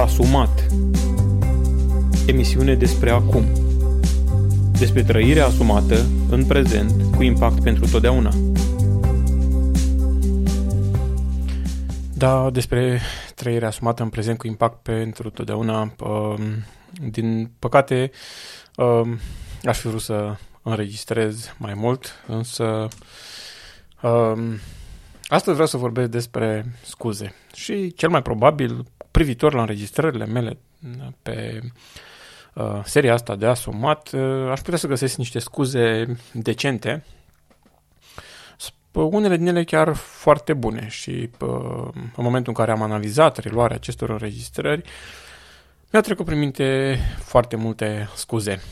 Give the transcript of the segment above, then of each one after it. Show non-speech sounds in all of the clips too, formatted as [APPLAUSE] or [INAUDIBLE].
Asumat Emisiune despre acum Despre trăirea asumată în prezent cu impact pentru totdeauna. Da, despre trăirea asumată în prezent cu impact pentru totdeauna um, Din păcate um, aș fi vrut să înregistrez mai mult, însă um, astăzi vreau să vorbesc despre scuze. Și cel mai probabil privitor la înregistrările mele pe uh, seria asta de asumat, uh, aș putea să găsesc niște scuze decente, unele din ele chiar foarte bune și uh, în momentul în care am analizat reluarea acestor înregistrări, mi-a trecut prin minte foarte multe scuze.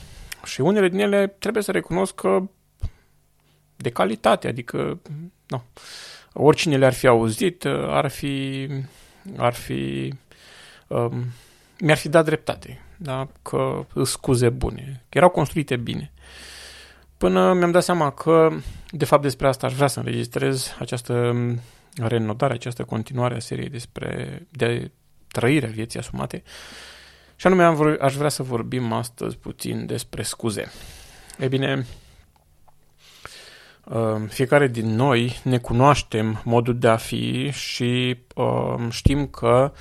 Și unele din ele trebuie să recunosc că de calitate, adică nu, oricine le-ar fi auzit, ar fi, ar fi um, mi-ar fi dat dreptate, da? că scuze bune, că erau construite bine. Până mi-am dat seama că, de fapt, despre asta aș vrea să înregistrez această renotare, această continuare a seriei despre de trăirea vieții asumate. Și anume am, aș vrea să vorbim astăzi puțin despre scuze. E bine, uh, fiecare din noi ne cunoaștem modul de a fi și uh, știm că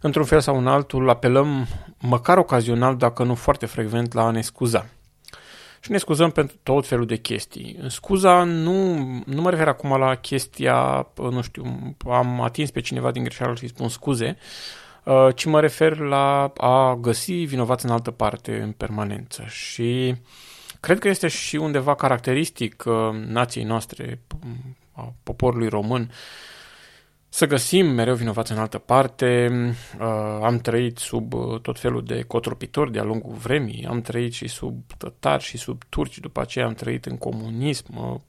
într-un fel sau în altul apelăm măcar ocazional, dacă nu foarte frecvent, la a ne scuza. Și ne scuzăm pentru tot felul de chestii. Scuza nu, nu mă refer acum la chestia, nu știu, am atins pe cineva din greșeală și îi spun scuze, Uh, ci mă refer la a găsi vinovați în altă parte în permanență. Și cred că este și undeva caracteristic uh, nației noastre, a poporului român, să găsim mereu vinovați în altă parte. Uh, am trăit sub tot felul de cotropitori de-a lungul vremii, am trăit și sub tătari și sub turci, după aceea am trăit în comunism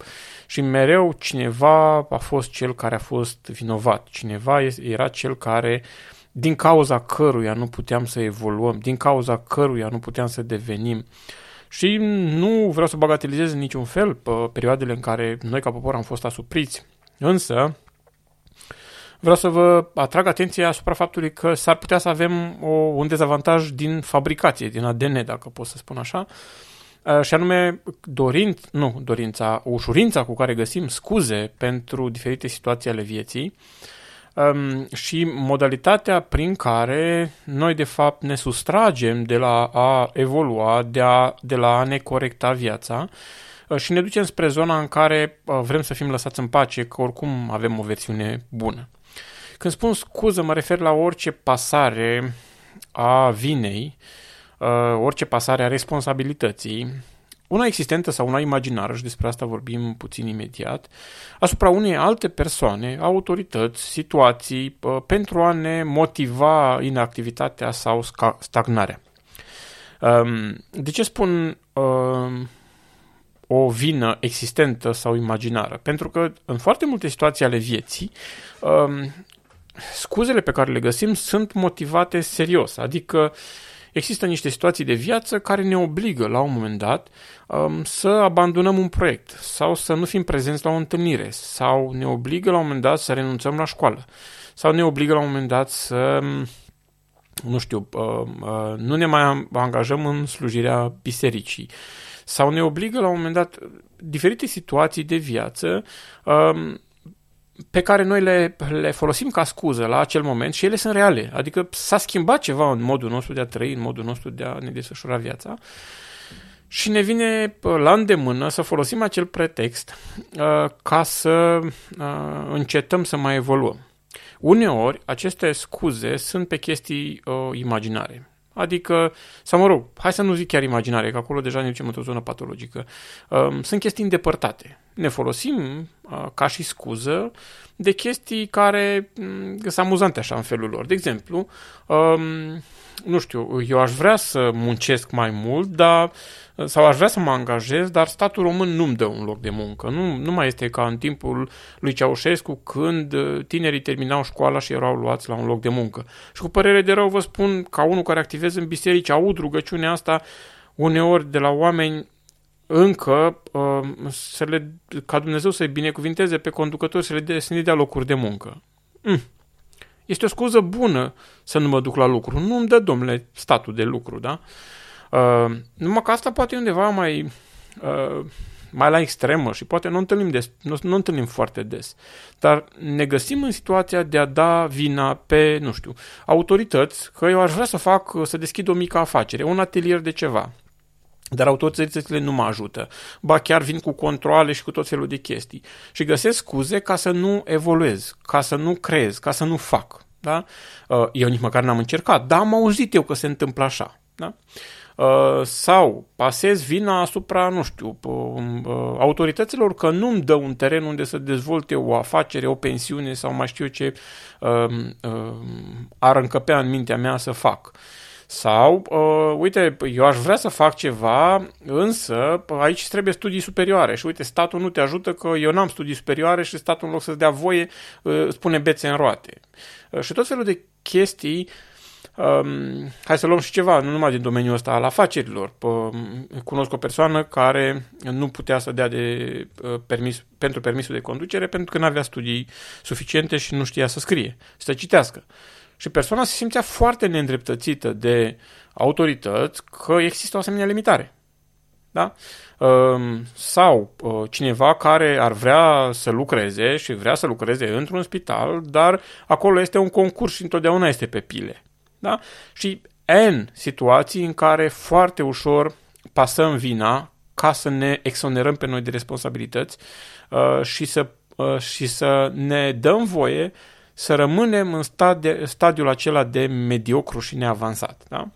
și mereu cineva a fost cel care a fost vinovat, cineva era cel care uh, din cauza căruia nu puteam să evoluăm, din cauza căruia nu puteam să devenim. Și nu vreau să bagatelizez în niciun fel pe perioadele în care noi ca popor am fost asupriți. Însă, vreau să vă atrag atenția asupra faptului că s-ar putea să avem o, un dezavantaj din fabricație, din ADN, dacă pot să spun așa, și anume dorind, nu dorința, ușurința cu care găsim scuze pentru diferite situații ale vieții, um, și modalitatea prin care noi de fapt ne sustragem de la a evolua, de, a, de la a ne corecta viața uh, și ne ducem spre zona în care uh, vrem să fim lăsați în pace, că oricum avem o versiune bună. Când spun scuză, mă refer la orice pasare a vinei, uh, orice pasare a responsabilității, una existentă sau una imaginară, și despre asta vorbim puțin imediat, asupra unei alte persoane, autorități, situații, pentru a ne motiva inactivitatea sau stagnarea. Um, de ce spun um, o vină existentă sau imaginară? Pentru că în foarte multe situații ale vieții, um, scuzele pe care le găsim sunt motivate serios, adică există niște situații de viață care ne obligă la un moment dat um, să abandonăm un proiect sau să nu fim prezenți la o întâlnire sau ne obligă la un moment dat să renunțăm la școală sau ne obligă la un moment dat să nu știu, uh, uh, nu ne mai angajăm în slujirea bisericii sau ne obligă la un moment dat diferite situații de viață um, pe care noi le, le folosim ca scuză la acel moment și ele sunt reale. Adică s-a schimbat ceva în modul nostru de a trăi, în modul nostru de a ne desfășura viața și ne vine la îndemână să folosim acel pretext uh, ca să uh, încetăm să mai evoluăm. Uneori, aceste scuze sunt pe chestii uh, imaginare. Adică, sau mă rog, hai să nu zic chiar imaginare, că acolo deja ne ducem într-o zonă patologică. Um, sunt chestii îndepărtate. Ne folosim uh, ca și scuză de chestii care mm, sunt amuzante așa în felul lor. De exemplu, um, nu știu, eu aș vrea să muncesc mai mult, dar sau aș vrea să mă angajez, dar statul român nu-mi dă un loc de muncă. Nu, nu mai este ca în timpul lui Ceaușescu, când uh, tinerii terminau școala și erau luați la un loc de muncă. Și cu părere de rău vă spun, ca unul care activează în biserici, aud rugăciunea asta uneori de la oameni încă uh, să le, ca Dumnezeu să-i binecuvinteze pe conducători, să le, de, să le dea locuri de muncă. Mm. Este o scuză bună să nu mă duc la lucru. Nu îmi dă, domnule, statul de lucru, da? Uh, numai că asta poate undeva mai, uh, mai la extremă și poate nu întâlnim, des, nu, nu întâlnim foarte des. Dar ne găsim în situația de a da vina pe, nu știu, autorități, că eu aș vrea să fac, să deschid o mică afacere, un atelier de ceva. Dar autoritățile nu mă ajută. Ba chiar vin cu controle și cu tot felul de chestii. Și găsesc scuze ca să nu evoluez, ca să nu creez, ca să nu fac. Da? Uh, eu nici măcar n-am încercat, dar am auzit eu că se întâmplă așa. Da? Uh, sau pasez vina asupra, nu știu, uh, autorităților că nu-mi dă un teren unde să dezvolte o afacere, o pensiune sau mai știu eu ce ar încăpea în mintea mea să fac. Sau, uh, uite, eu aș vrea să fac ceva, însă aici trebuie studii superioare și uite, statul nu te ajută că eu n-am studii superioare și statul în loc să-ți dea voie uh, spune bețe în roate. Uh, și tot felul de chestii Um, hai să luăm și ceva, nu numai din domeniul ăsta al afacerilor. Cunosc o persoană care nu putea să dea de, uh, permis, pentru permisul de conducere pentru că nu avea studii suficiente și nu știa să scrie, să citească. Și persoana se simțea foarte neîndreptățită de autorități că există o asemenea limitare. Da? Ehm, sau uh, cineva care ar vrea să lucreze și vrea să lucreze într-un spital, dar acolo este un concurs și întotdeauna este pe pile. Da? Și N situații în care foarte ușor pasăm vina ca să ne exonerăm pe noi de responsabilități uh, și, să, uh, și să ne dăm voie să rămânem în stadi- stadiul acela de mediocru și neavansat. Da?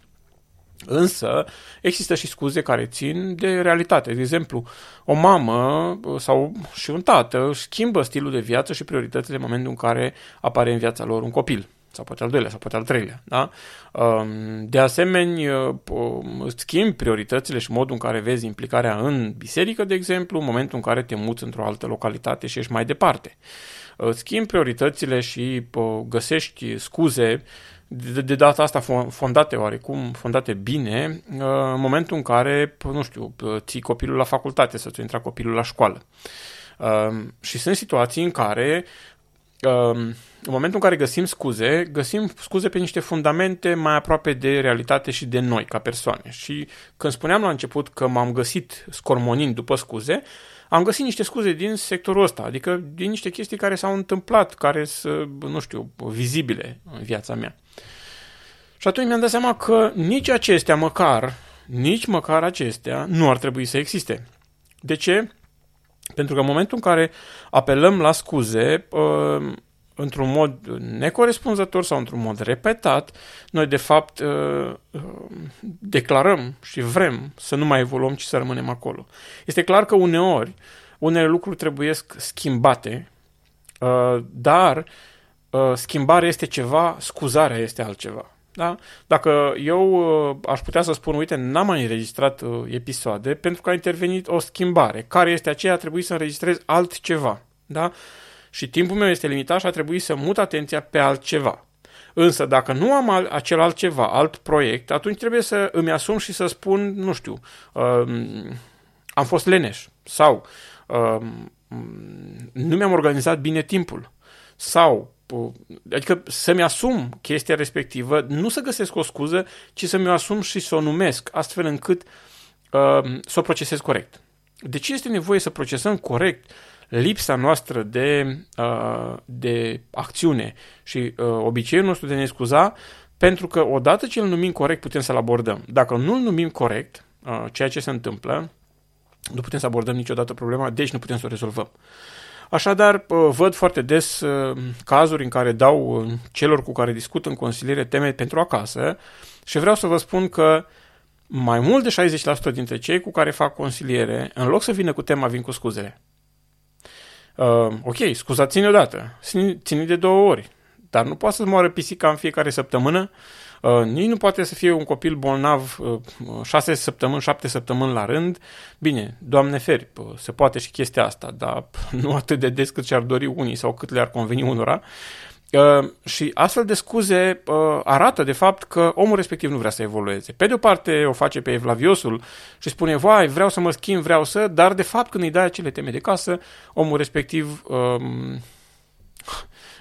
Însă, există și scuze care țin de realitate. De exemplu, o mamă sau și un tată schimbă stilul de viață și prioritățile în momentul în care apare în viața lor un copil sau poate al doilea, sau poate al treilea. Da? Um, de asemenea, îți schimbi prioritățile și modul în care vezi implicarea în biserică, de exemplu, în momentul în care te muți într-o altă localitate și ești mai departe îți schimbi prioritățile și găsești scuze de, de data asta fondate oarecum, fondate bine, uh, în momentul în care, nu știu, ții copilul la facultate sau ți intra copilul la școală. Uh, și sunt situații în care uh, în momentul în care găsim scuze, găsim scuze pe niște fundamente mai aproape de realitate și de noi ca persoane. Și când spuneam la început că m-am găsit scormonind după scuze, am găsit niște scuze din sectorul ăsta, adică din niște chestii care s-au întâmplat, care sunt, nu știu, vizibile în viața mea. Și atunci mi-am dat seama că nici acestea măcar, nici măcar acestea nu ar trebui să existe. De ce? Pentru că în momentul în care apelăm la scuze, uh, într-un mod necorespunzător sau într-un mod repetat, noi de fapt uh, uh, declarăm și vrem să nu mai evoluăm, ci să rămânem acolo. Este clar că uneori unele lucruri trebuie schimbate, uh, dar schimbarea este ceva, scuzarea este altceva. Da? Dacă eu aș putea să spun, uite, n-am mai înregistrat episoade pentru că a intervenit o schimbare. Care este aceea? Trebuie să înregistrez altceva. Da? Și timpul meu este limitat și a trebuit să mut atenția pe altceva. Însă, dacă nu am al, acel altceva, alt proiect, atunci trebuie să îmi asum și să spun, nu știu, um, am fost leneș sau um, nu mi-am organizat bine timpul sau adică să-mi asum chestia respectivă, nu să găsesc o scuză, ci să mi-o asum și să o numesc, astfel încât uh, să o procesez corect. De ce este nevoie să procesăm corect lipsa noastră de, uh, de acțiune și uh, obiceiul nostru de ne scuza, pentru că odată ce îl numim corect putem să-l abordăm. Dacă nu îl numim corect, uh, ceea ce se întâmplă, nu putem să abordăm niciodată problema, deci nu putem să o rezolvăm. Așadar, văd foarte des cazuri în care dau celor cu care discut în consiliere teme pentru acasă și vreau să vă spun că mai mult de 60% dintre cei cu care fac consiliere, în loc să vină cu tema, vin cu scuzele. Uh, ok, scuzați-ne odată, ține de două ori, dar nu poate să moară pisica în fiecare săptămână, uh, nici nu poate să fie un copil bolnav uh, șase săptămâni, șapte săptămâni la rând. Bine, Doamne feri, se poate și chestia asta, dar nu atât de des cât și-ar dori unii sau cât le-ar conveni unora. Uh, și astfel de scuze uh, arată de fapt că omul respectiv nu vrea să evolueze. Pe de o parte o face pe evlaviosul și spune, vai, vreau să mă schimb, vreau să, dar de fapt când îi dai acele teme de casă, omul respectiv um,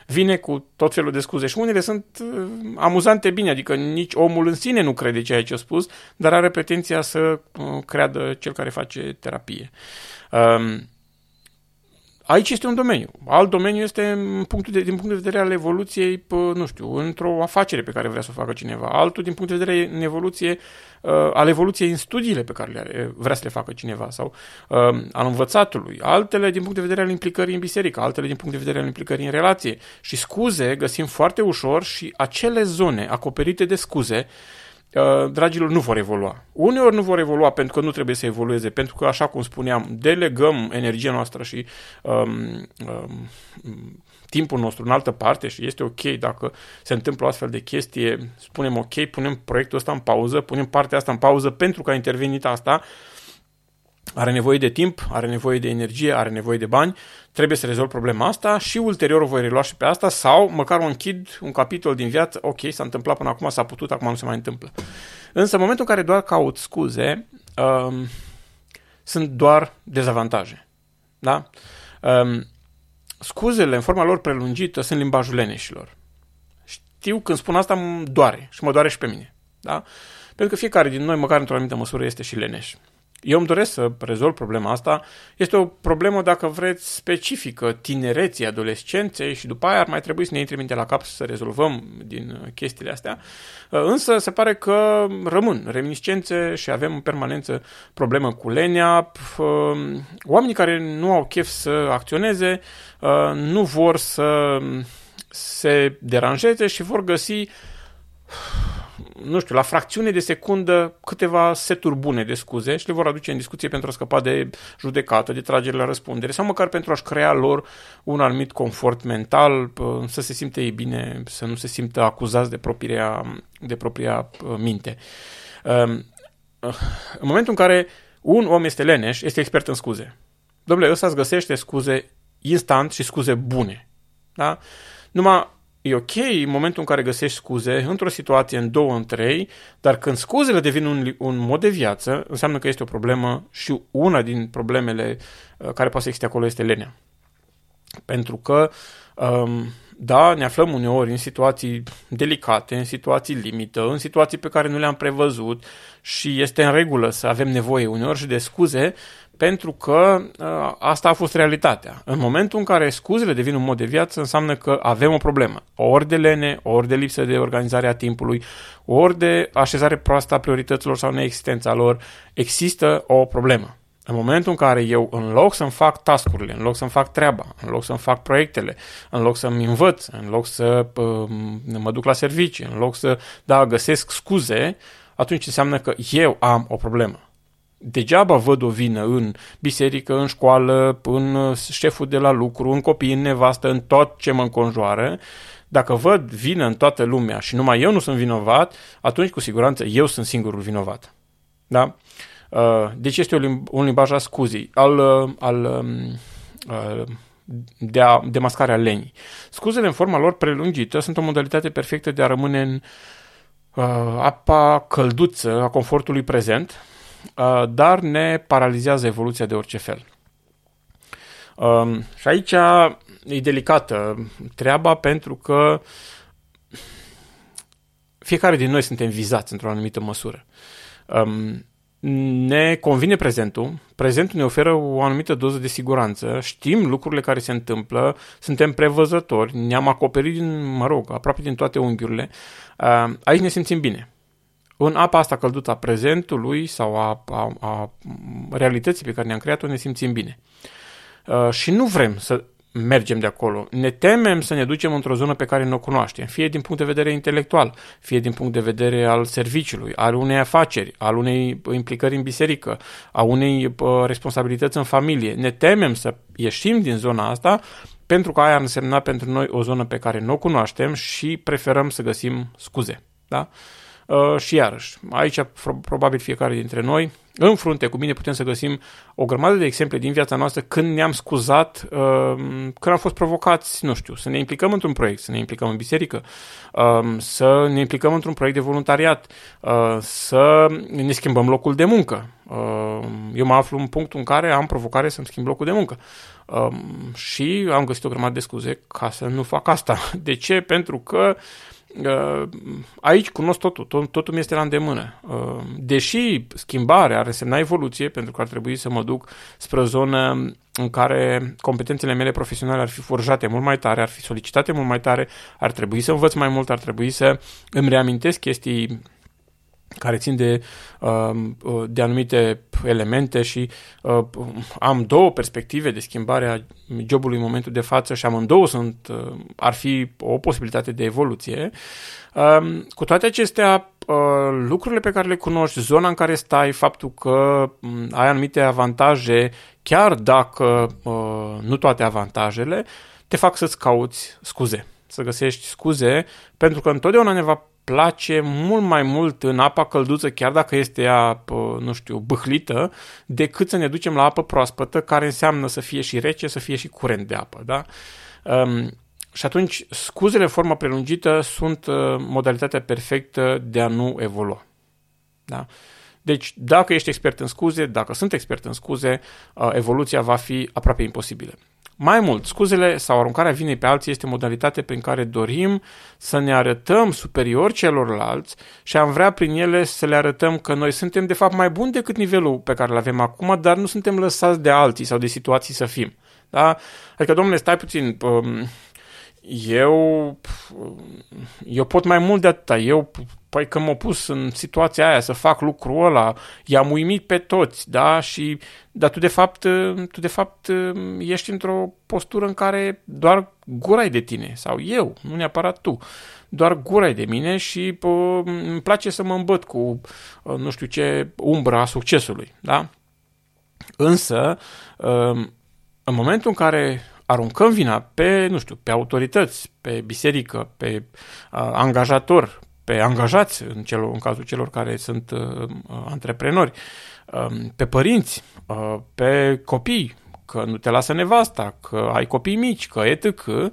vine cu tot felul de scuze și unele sunt uh, amuzante bine, adică nici omul în sine nu crede ceea ce a spus, dar are pretenția să uh, creadă cel care face terapie. Uh, Aici este un domeniu. Alt domeniu este punctul de, din punct de vedere al evoluției, pă, nu știu, într-o afacere pe care vrea să o facă cineva. Altul din punct de vedere în evoluție, uh, al evoluției în studiile pe care le vrea să le facă cineva sau uh, al învățatului. Altele din punct de vedere al implicării în biserică, altele din punct de vedere al implicării în relație. Și scuze găsim foarte ușor și acele zone acoperite de scuze Uh, dragilor, nu vor evolua. Uneori nu vor evolua pentru că nu trebuie să evolueze, pentru că, așa cum spuneam, delegăm energia noastră și um, um, timpul nostru în altă parte și este ok dacă se întâmplă o astfel de chestie, spunem ok, punem proiectul ăsta în pauză, punem partea asta în pauză pentru că a intervenit asta, are nevoie de timp, are nevoie de energie, are nevoie de bani, trebuie să rezolv problema asta și ulterior o voi relua și pe asta sau măcar o închid un capitol din viață, ok, s-a întâmplat până acum, s-a putut, acum nu se mai întâmplă. Însă în momentul în care doar caut scuze, um, sunt doar dezavantaje. Da? Um, scuzele în forma lor prelungită sunt limbajul leneșilor. Știu când spun asta îmi doare și mă doare și pe mine. Da? Pentru că fiecare din noi, măcar într-o anumită măsură, este și leneș. Eu îmi doresc să rezolv problema asta. Este o problemă, dacă vreți, specifică tinereții, adolescenței și după aia ar mai trebui să ne intre minte la cap să rezolvăm din chestiile astea. Uh, însă se pare că rămân reminiscențe și avem în permanență problemă cu lenea. Uh, oamenii care nu au chef să acționeze uh, nu vor să se deranjeze și vor găsi nu știu, la fracțiune de secundă câteva seturi bune de scuze și le vor aduce în discuție pentru a scăpa de judecată, de tragere la răspundere sau măcar pentru a-și crea lor un anumit confort mental, să se simte ei bine, să nu se simtă acuzați de propria, de propria minte. În momentul în care un om este leneș, este expert în scuze. Domnule, ăsta îți găsește scuze instant și scuze bune. Da? Numai E ok în momentul în care găsești scuze, într-o situație, în două, în trei, dar când scuzele devin un, un mod de viață, înseamnă că este o problemă și una din problemele uh, care poate să existe acolo este lenea. Pentru că, um, da, ne aflăm uneori în situații delicate, în situații limită, în situații pe care nu le-am prevăzut și este în regulă să avem nevoie uneori și de scuze, pentru că uh, asta a fost realitatea. În momentul în care scuzele devin un mod de viață, înseamnă că avem o problemă. Ori de lene, ori de lipsă de organizare a timpului, ori de așezare proastă a priorităților sau neexistența lor, există o problemă. În momentul în care eu, în loc să-mi fac tascurile, în loc să-mi fac treaba, în loc să-mi fac proiectele, în loc să-mi învăț, în loc să uh, mă duc la servicii, în loc să, da, găsesc scuze, atunci înseamnă că eu am o problemă degeaba văd o vină în biserică, în școală, în uh, șeful de la lucru, în copii, în nevastă, în tot ce mă înconjoară. Dacă văd vină în toată lumea și numai eu nu sunt vinovat, atunci cu siguranță eu sunt singurul vinovat. Da? Uh, deci este un limbaj al scuzii, al, uh, al um, de a demascarea lenii. Scuzele în forma lor prelungită sunt o modalitate perfectă de a rămâne în apa călduță a confortului prezent, Uh, dar ne paralizează evoluția de orice fel. Um, și aici e delicată treaba pentru că fiecare din noi suntem vizați într-o anumită măsură. Um, ne convine prezentul, prezentul ne oferă o anumită doză de siguranță, știm lucrurile care se întâmplă, suntem prevăzători, ne-am acoperit din, mă rog, aproape din toate unghiurile, uh, aici ne simțim bine în apa asta căldută a prezentului sau a, a, a realității pe care ne-am creat-o, ne simțim bine. Uh, și nu vrem să mergem de acolo. Ne temem să ne ducem într-o zonă pe care nu o cunoaștem, fie din punct de vedere intelectual, fie din punct de vedere al serviciului, al unei afaceri, al unei implicări în biserică, a unei uh, responsabilități în familie. Ne temem să ieșim din zona asta pentru că aia ar însemna pentru noi o zonă pe care nu o cunoaștem și preferăm să găsim scuze. Da? Uh, și iarăși, aici probabil fiecare dintre noi, în frunte cu mine putem să găsim o grămadă de exemple din viața noastră când ne-am scuzat, uh, când am fost provocați, nu știu, să ne implicăm într-un proiect, să ne implicăm în biserică, uh, să ne implicăm într-un proiect de voluntariat, uh, să ne schimbăm locul de muncă. Uh, eu mă aflu în punctul în care am provocare să-mi schimb locul de muncă. Uh, și am găsit o grămadă de scuze ca să nu fac asta. [LAUGHS] De ce? Pentru că uh, Uh, aici cunosc totul, tot, totul mi este la îndemână. Uh, deși schimbarea ar însemna evoluție, pentru că ar trebui să mă duc spre o zonă în care competențele mele profesionale ar fi forjate mult mai tare, ar fi solicitate mult mai tare, ar trebui să învăț mai mult, ar trebui să îmi reamintesc chestii care țin de, um, uh, de anumite elemente și uh, am două perspective de schimbare a jobului în momentul de față și amândouă sunt, uh, ar fi o posibilitate de evoluție. Um, cu toate acestea, lucrurile pe care le cunoști, zona în care stai, faptul că um, ai anumite avantaje, chiar dacă nu toate avantajele, te fac să-ți cauți scuze să găsești scuze, pentru că întotdeauna ne va place mult mai mult în apa călduță, chiar dacă este ea, nu știu, bâhlită, decât să ne ducem la apă proaspătă, care înseamnă să fie și rece, să fie și curent de apă. Da? Um, și atunci, scuzele formă prelungită sunt uh, modalitatea perfectă de a nu evolua. Da? Deci, dacă ești expert în scuze, dacă sunt expert în scuze, uh, evoluția va fi aproape imposibilă. Mai mult, scuzele sau aruncarea vinei pe alții este modalitate prin care dorim să ne arătăm superior celorlalți și am vrea prin ele să le arătăm că noi suntem de fapt mai buni decât nivelul pe care îl avem acum, dar nu suntem lăsați de alții sau de situații să fim. Da? Adică, domnule, stai puțin, um, eu, eu pot mai mult de atâta. Eu, păi că m-am pus în situația aia să fac lucrul ăla, i-am uimit pe toți, da? Și, dar tu de fapt, tu de fapt ești într-o postură în care doar gura de tine, sau eu, nu neapărat tu, doar gura de mine și pă, îmi place să mă îmbăt cu, nu știu ce, umbra a succesului, da? Însă, în momentul în care aruncăm vina pe, nu știu, pe autorități, pe biserică, pe uh, angajator, pe angajați în, celor, în cazul celor care sunt uh, antreprenori, uh, pe părinți, uh, pe copii, că nu te lasă nevasta, că ai copii mici, că etc., uh,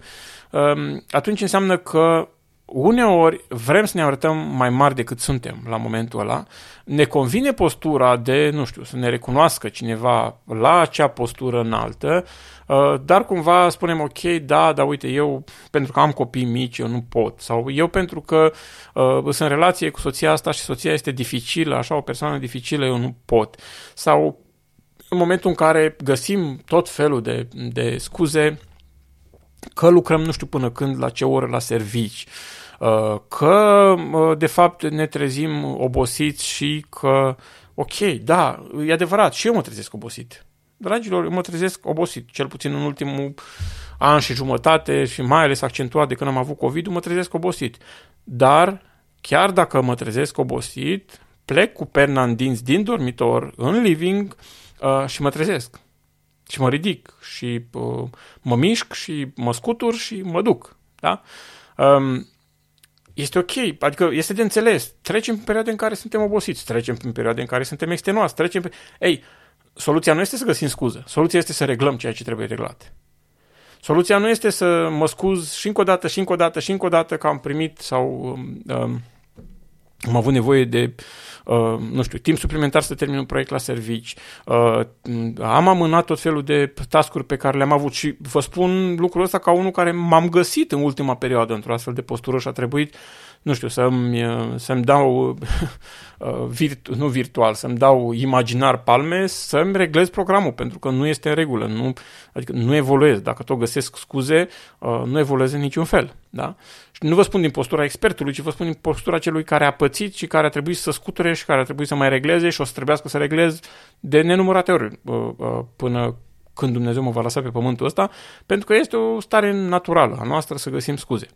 atunci înseamnă că uneori vrem să ne arătăm mai mari decât suntem la momentul ăla, ne convine postura de, nu știu, să ne recunoască cineva la acea postură înaltă, uh, dar cumva spunem, ok, da, dar uite, eu pentru că am copii mici, eu nu pot, sau eu pentru că uh, sunt în relație cu soția asta și soția este dificilă, așa, o persoană dificilă, eu nu pot, sau în momentul în care găsim tot felul de, de scuze, că lucrăm nu știu până când, la ce oră la servici, Uh, că uh, de fapt ne trezim obosiți și că, ok, da, e adevărat, și eu mă trezesc obosit. Dragilor, eu mă trezesc obosit, cel puțin în ultimul an și jumătate și mai ales accentuat de când am avut covid mă trezesc obosit. Dar, chiar dacă mă trezesc obosit, plec cu perna în dinți din dormitor, în living uh, și mă trezesc. Și mă ridic și uh, mă mișc și mă scutur și mă duc. Da? Um, este ok, adică este de înțeles. Trecem în perioade în care suntem obosiți, trecem în perioade în care suntem extenuați, trecem pe... Ei, soluția nu este să găsim scuză, soluția este să reglăm ceea ce trebuie reglat. Soluția nu este să mă scuz și încă o dată, și încă o dată, și încă o dată că am primit sau um, um am avut nevoie de Uh, nu știu, timp suplimentar să termin un proiect la servici. Uh, am amânat tot felul de tascuri pe care le-am avut și vă spun lucrul ăsta ca unul care m-am găsit în ultima perioadă într-o astfel de postură și a trebuit nu știu, să-mi, să-mi dau, [LAUGHS] uh, virtu, nu virtual, să-mi dau imaginar palme, să-mi reglez programul, pentru că nu este în regulă, nu, adică nu evoluez. Dacă tot găsesc scuze, uh, nu evoluez în niciun fel. Da? Și nu vă spun din postura expertului, ci vă spun din postura celui care a pățit și care a trebuit să scuture și care a trebuit să mai regleze și o să trebuiască să reglez de nenumărate ori uh, până când Dumnezeu mă va lăsa pe pământul ăsta, pentru că este o stare naturală a noastră să găsim scuze.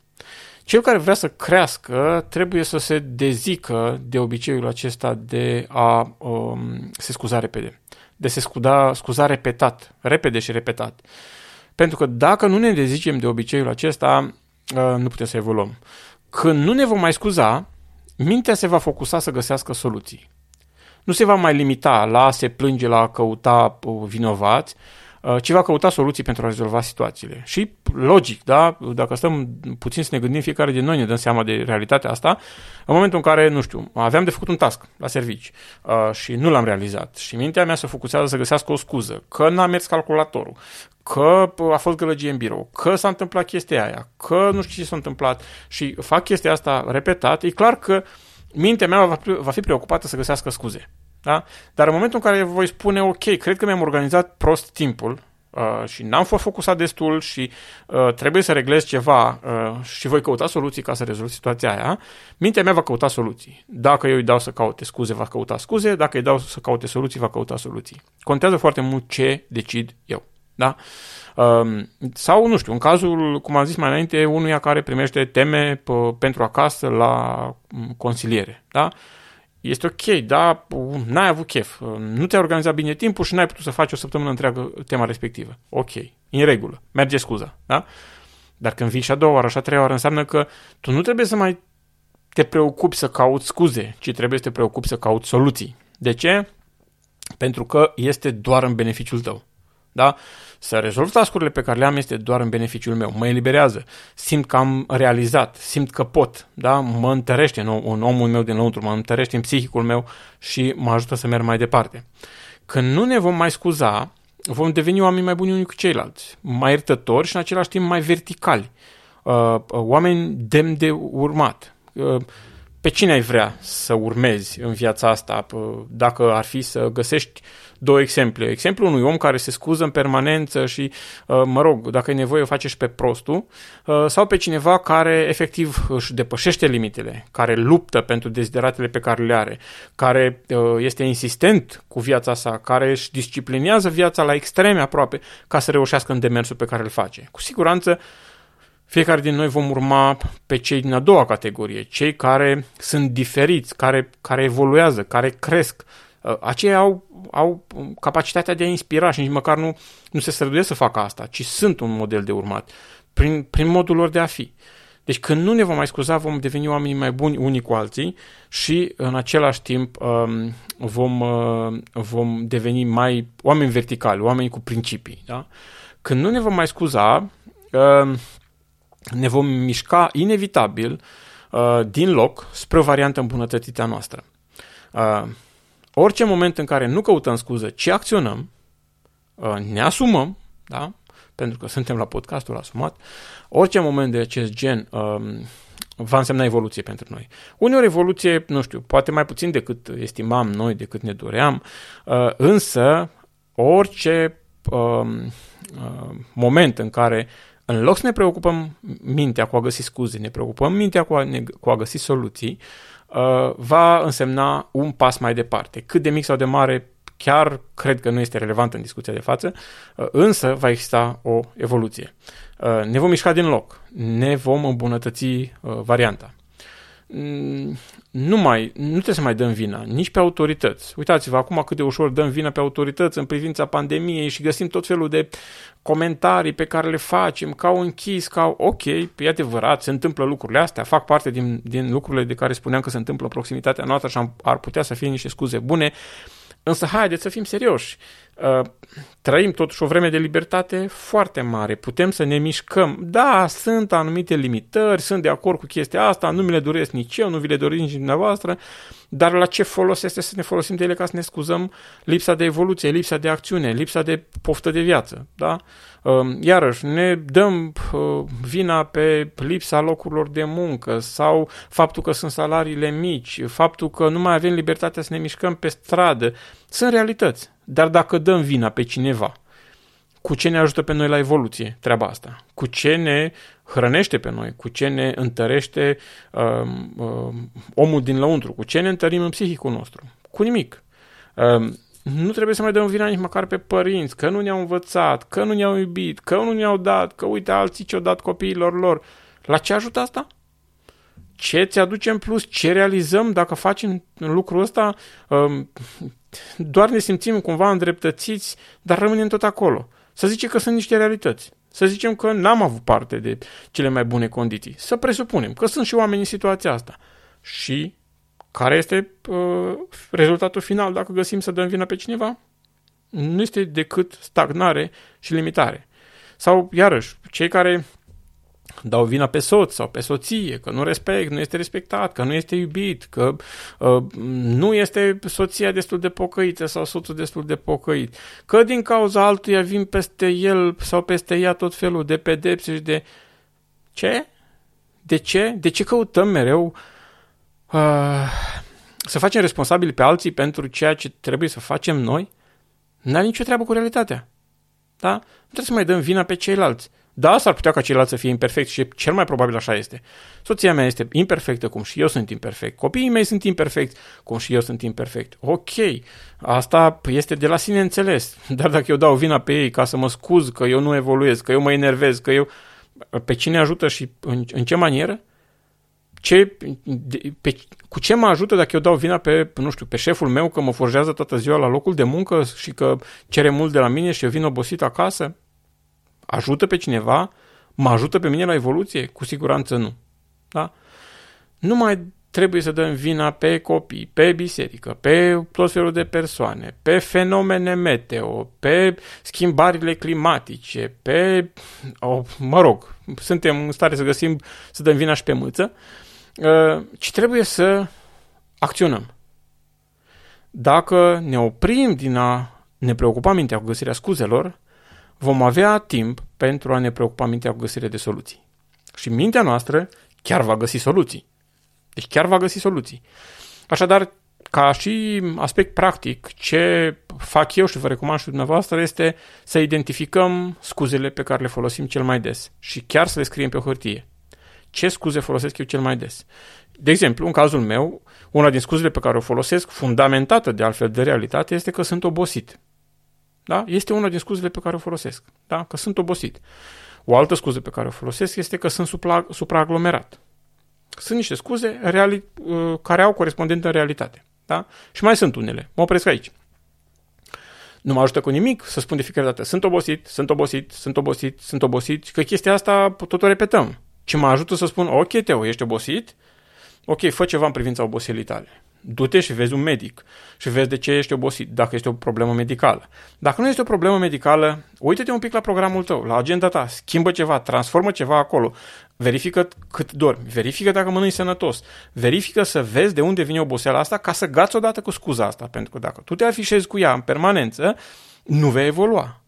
Cel care vrea să crească trebuie să se dezică de obiceiul acesta de a um, se scuza repede, de se scuza, scuza repetat, repede și repetat. Pentru că dacă nu ne dezicem de obiceiul acesta, uh, nu putem să evoluăm. Când nu ne vom mai scuza, mintea se va focusa să găsească soluții. Nu se va mai limita la a se plânge, la a căuta uh, vinovați, uh, ci va căuta soluții pentru a rezolva situațiile. Și logic, da? Dacă stăm puțin să ne gândim, fiecare din noi ne dăm seama de realitatea asta, în momentul în care, nu știu, aveam de făcut un task la servici uh, și nu l-am realizat și mintea mea se focusează să găsească o scuză, că n-a mers calculatorul, că a fost gălăgie în birou, că s-a întâmplat chestia aia, că nu știu ce s-a întâmplat și fac chestia asta repetat, e clar că mintea mea va, va fi preocupată să găsească scuze. Da? Dar în momentul în care voi spune, ok, cred că mi-am organizat prost timpul uh, și n-am fost focusat destul și uh, trebuie să reglez ceva uh, și voi căuta soluții ca să rezolv situația aia, mintea mea va căuta soluții. Dacă eu îi dau să caute scuze, va căuta scuze, dacă îi dau să caute soluții, va căuta soluții. Contează foarte mult ce decid eu. Da? Um, sau, nu știu, în cazul, cum am zis mai înainte, unuia care primește teme pentru acasă la mm, consiliere. Da? Este ok, dar n-ai avut chef. Nu ți-ai organizat bine timpul și n-ai putut să faci o săptămână întreagă tema respectivă. Ok, în regulă, merge scuza. Da? Dar când vii și a doua oară, și a treia oară, înseamnă că tu nu trebuie să mai te preocupi să cauți scuze, ci trebuie să te preocupi să cauți soluții. De ce? Pentru că este doar în beneficiul tău. Da? Să rezolv tascurile pe care le am este doar în beneficiul meu. Mă eliberează. Simt că am realizat, simt că pot. Da? Mă întărește în, în omul meu dinăuntru, mă întărește în psihicul meu și mă ajută să merg mai departe. Când nu ne vom mai scuza, vom deveni oameni mai buni unii cu ceilalți, mai iertători și în același timp mai verticali. Uh, oameni demn de urmat. Uh, pe cine ai vrea să urmezi în viața asta? Dacă ar fi să găsești două exemple. Exemplu unui om care se scuză în permanență și, uh, mă rog, dacă e nevoie o face și pe prostul, uh, sau pe cineva care efectiv își depășește limitele, care luptă pentru dezideratele pe care le are, care uh, este insistent cu viața sa, care își disciplinează viața la extreme aproape ca să reușească în demersul pe care îl face. Cu siguranță fiecare din noi vom urma pe cei din a doua categorie, cei care sunt diferiți, care, care evoluează, care cresc. Uh, aceia au, au capacitatea de a inspira și nici măcar nu, nu se străduiesc să facă asta, ci sunt un model de urmat prin, prin modul lor de a fi. Deci când nu ne vom mai scuza, vom deveni oamenii mai buni unii cu alții și în același timp um, vom, uh, vom deveni mai oameni verticali, oameni cu principii. Da? Când nu ne vom mai scuza, um, ne vom mișca inevitabil uh, din loc spre o variantă îmbunătățită a noastră. Uh, orice moment în care nu căutăm scuză, ci acționăm, uh, ne asumăm, da? pentru că suntem la podcastul asumat, orice moment de acest gen uh, va însemna evoluție pentru noi. Uneori evoluție, nu știu, poate mai puțin decât estimam noi, decât ne doream, uh, însă orice uh, uh, moment în care în loc să ne preocupăm mintea cu a găsi scuze, ne preocupăm mintea cu a, ne, cu a găsi soluții, uh, va însemna un pas mai departe. Cât de mic sau de mare, chiar cred că nu este relevant în discuția de față, uh, însă va exista o evoluție. Uh, ne vom mișca din loc, ne vom îmbunătăți uh, varianta. Mm, nu, mai, nu trebuie să mai dăm vina, nici pe autorități. Uitați-vă acum cât de ușor dăm vina pe autorități în privința pandemiei și găsim tot felul de comentarii pe care le facem, ca au închis, ca au, ok, e adevărat, se întâmplă lucrurile astea, fac parte din, din lucrurile de care spuneam că se întâmplă proximitatea noastră și ar putea să fie niște scuze bune, însă haideți să fim serioși. Uh, trăim totuși o vreme de libertate foarte mare, putem să ne mișcăm. Da, sunt anumite limitări, sunt de acord cu chestia asta, nu mi le doresc nici eu, nu vi le doresc nici dumneavoastră, dar la ce folos este să ne folosim de ele ca să ne scuzăm lipsa de evoluție, lipsa de acțiune, lipsa de poftă de viață, da? Um, iarăși, ne dăm uh, vina pe lipsa locurilor de muncă sau faptul că sunt salariile mici, faptul că nu mai avem libertatea să ne mișcăm pe stradă. Sunt realități. Dar dacă dăm vina pe cineva, cu ce ne ajută pe noi la evoluție treaba asta? Cu ce ne hrănește pe noi? Cu ce ne întărește uh, uh, omul din lăuntru? Cu ce ne întărim în psihicul nostru? Cu nimic. Uh, nu trebuie să mai dăm vina nici măcar pe părinți, că nu ne-au învățat, că nu ne-au iubit, că nu ne-au dat, că uite alții ce-au dat copiilor lor. La ce ajută asta? Ce ți aduce în plus? Ce realizăm dacă facem lucrul ăsta? Um, doar ne simțim cumva îndreptățiți, dar rămânem tot acolo. Să zicem că sunt niște realități. Să zicem că n-am avut parte de cele mai bune condiții. Să presupunem că sunt și oameni în situația asta. Și care este uh, rezultatul final dacă găsim să dăm vina pe cineva? Nu este decât stagnare și limitare. Sau, iarăși, cei care dau vina pe soț sau pe soție, că nu respect, nu este respectat, că nu este iubit, că uh, nu este soția destul de pocăită sau soțul destul de pocăit, că din cauza altuia vin peste el sau peste ea tot felul de pedepse și de... Ce? De ce? De ce căutăm mereu uh, să facem responsabili pe alții pentru ceea ce trebuie să facem noi? N-are nicio treabă cu realitatea. Da? Nu trebuie să mai dăm vina pe ceilalți. Da, s-ar putea ca ceilalți să fie imperfecți și cel mai probabil așa este. Soția mea este imperfectă cum și eu sunt imperfect. Copiii mei sunt imperfecti cum și eu sunt imperfect. Ok, asta este de la sine înțeles. [LAUGHS] Dar dacă eu dau vina pe ei ca să mă scuz că eu nu evoluez, că eu mă enervez, că eu... Pe cine ajută și în, în ce manieră? Ce, de, pe, cu ce mă ajută dacă eu dau vina pe, nu știu, pe șeful meu că mă forjează toată ziua la locul de muncă și că cere mult de la mine și eu vin obosit acasă? Ajută pe cineva? Mă ajută pe mine la evoluție? Cu siguranță nu. Da? Nu mai trebuie să dăm vina pe copii, pe biserică, pe tot felul de persoane, pe fenomene meteo, pe schimbările climatice, pe, oh, mă rog, suntem în stare să găsim, să dăm vina și pe mâță, uh, ci trebuie să acționăm. Dacă ne oprim din a ne preocupa mintea cu găsirea scuzelor, vom avea timp pentru a ne preocupa mintea cu găsirea de soluții. Și mintea noastră chiar va găsi soluții. Deci chiar va găsi soluții. Așadar, ca și aspect practic, ce fac eu și vă recomand și dumneavoastră este să identificăm scuzele pe care le folosim cel mai des și chiar să le scriem pe o hârtie. Ce scuze folosesc eu cel mai des? De exemplu, în cazul meu, una din scuzele pe care o folosesc, fundamentată de altfel de realitate, este că sunt obosit. Da? Este una din scuzele pe care o folosesc. Da? Că sunt obosit. O altă scuză pe care o folosesc este că sunt supra, supraaglomerat. Sunt niște scuze reali, uh, care au corespondent în realitate. Da? Și mai sunt unele. Mă opresc aici. Nu mă ajută cu nimic să spun de fiecare dată sunt obosit, sunt obosit, sunt obosit, sunt obosit și că chestia asta tot o repetăm. Ce mă ajută să spun, ok, Teo, ești obosit? Ok, fă ceva în privința oboselii tale du-te și vezi un medic și vezi de ce ești obosit, dacă este o problemă medicală. Dacă nu este o problemă medicală, uite-te un pic la programul tău, la agenda ta, schimbă ceva, transformă ceva acolo, verifică cât dormi, verifică dacă mănânci sănătos, verifică să vezi de unde vine oboseala asta ca să gați odată cu scuza asta, pentru că dacă tu te afișezi cu ea în permanență, nu vei evolua.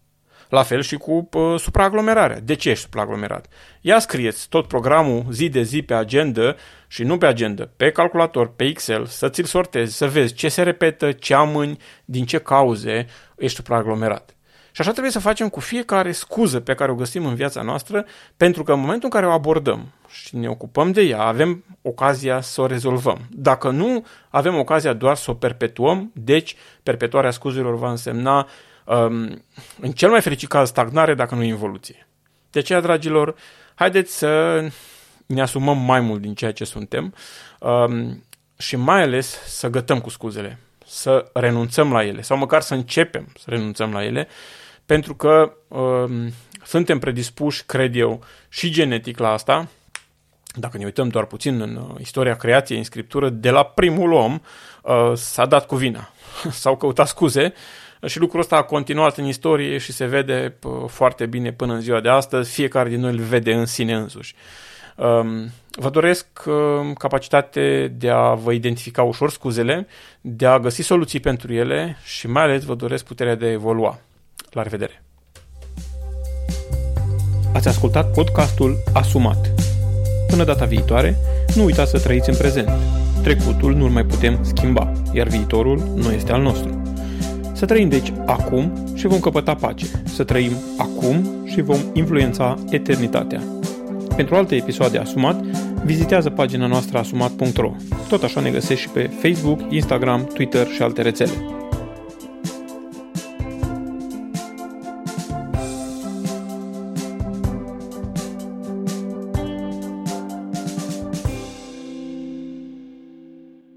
La fel și cu uh, supraaglomerarea. De ce ești supraaglomerat? Ia scrieți tot programul zi de zi pe agenda și nu pe agenda, pe calculator, pe Excel, să ți-l sortezi, să vezi ce se repetă, ce amâni, din ce cauze ești supraaglomerat. Și așa trebuie să facem cu fiecare scuză pe care o găsim în viața noastră, pentru că în momentul în care o abordăm și ne ocupăm de ea, avem ocazia să o rezolvăm. Dacă nu, avem ocazia doar să o perpetuăm, deci perpetuarea scuzelor va însemna um, în cel mai fericit caz, stagnare, dacă nu involuție. De aceea, dragilor, haideți să ne asumăm mai mult din ceea ce suntem um, și mai ales să gătăm cu scuzele, să renunțăm la ele sau măcar să începem să renunțăm la ele, pentru că um, suntem predispuși, cred eu, și genetic la asta. Dacă ne uităm doar puțin în uh, istoria creației, în scriptură, de la primul om uh, s-a dat cu vina. [LAUGHS] S-au căutat scuze și lucrul ăsta a continuat în istorie și se vede foarte bine până în ziua de astăzi. Fiecare din noi îl vede în sine însuși. Um, vă doresc um, capacitate de a vă identifica ușor scuzele, de a găsi soluții pentru ele și mai ales vă doresc puterea de a evolua. La revedere! Ați ascultat podcastul Asumat. Până data viitoare, nu uitați să trăiți în prezent. Trecutul nu-l mai putem schimba, iar viitorul nu este al nostru. Să trăim deci acum și vom căpăta pace. Să trăim acum și vom influența eternitatea. Pentru alte episoade Asumat, vizitează pagina noastră asumat.ro. Tot așa ne găsești și pe Facebook, Instagram, Twitter și alte rețele.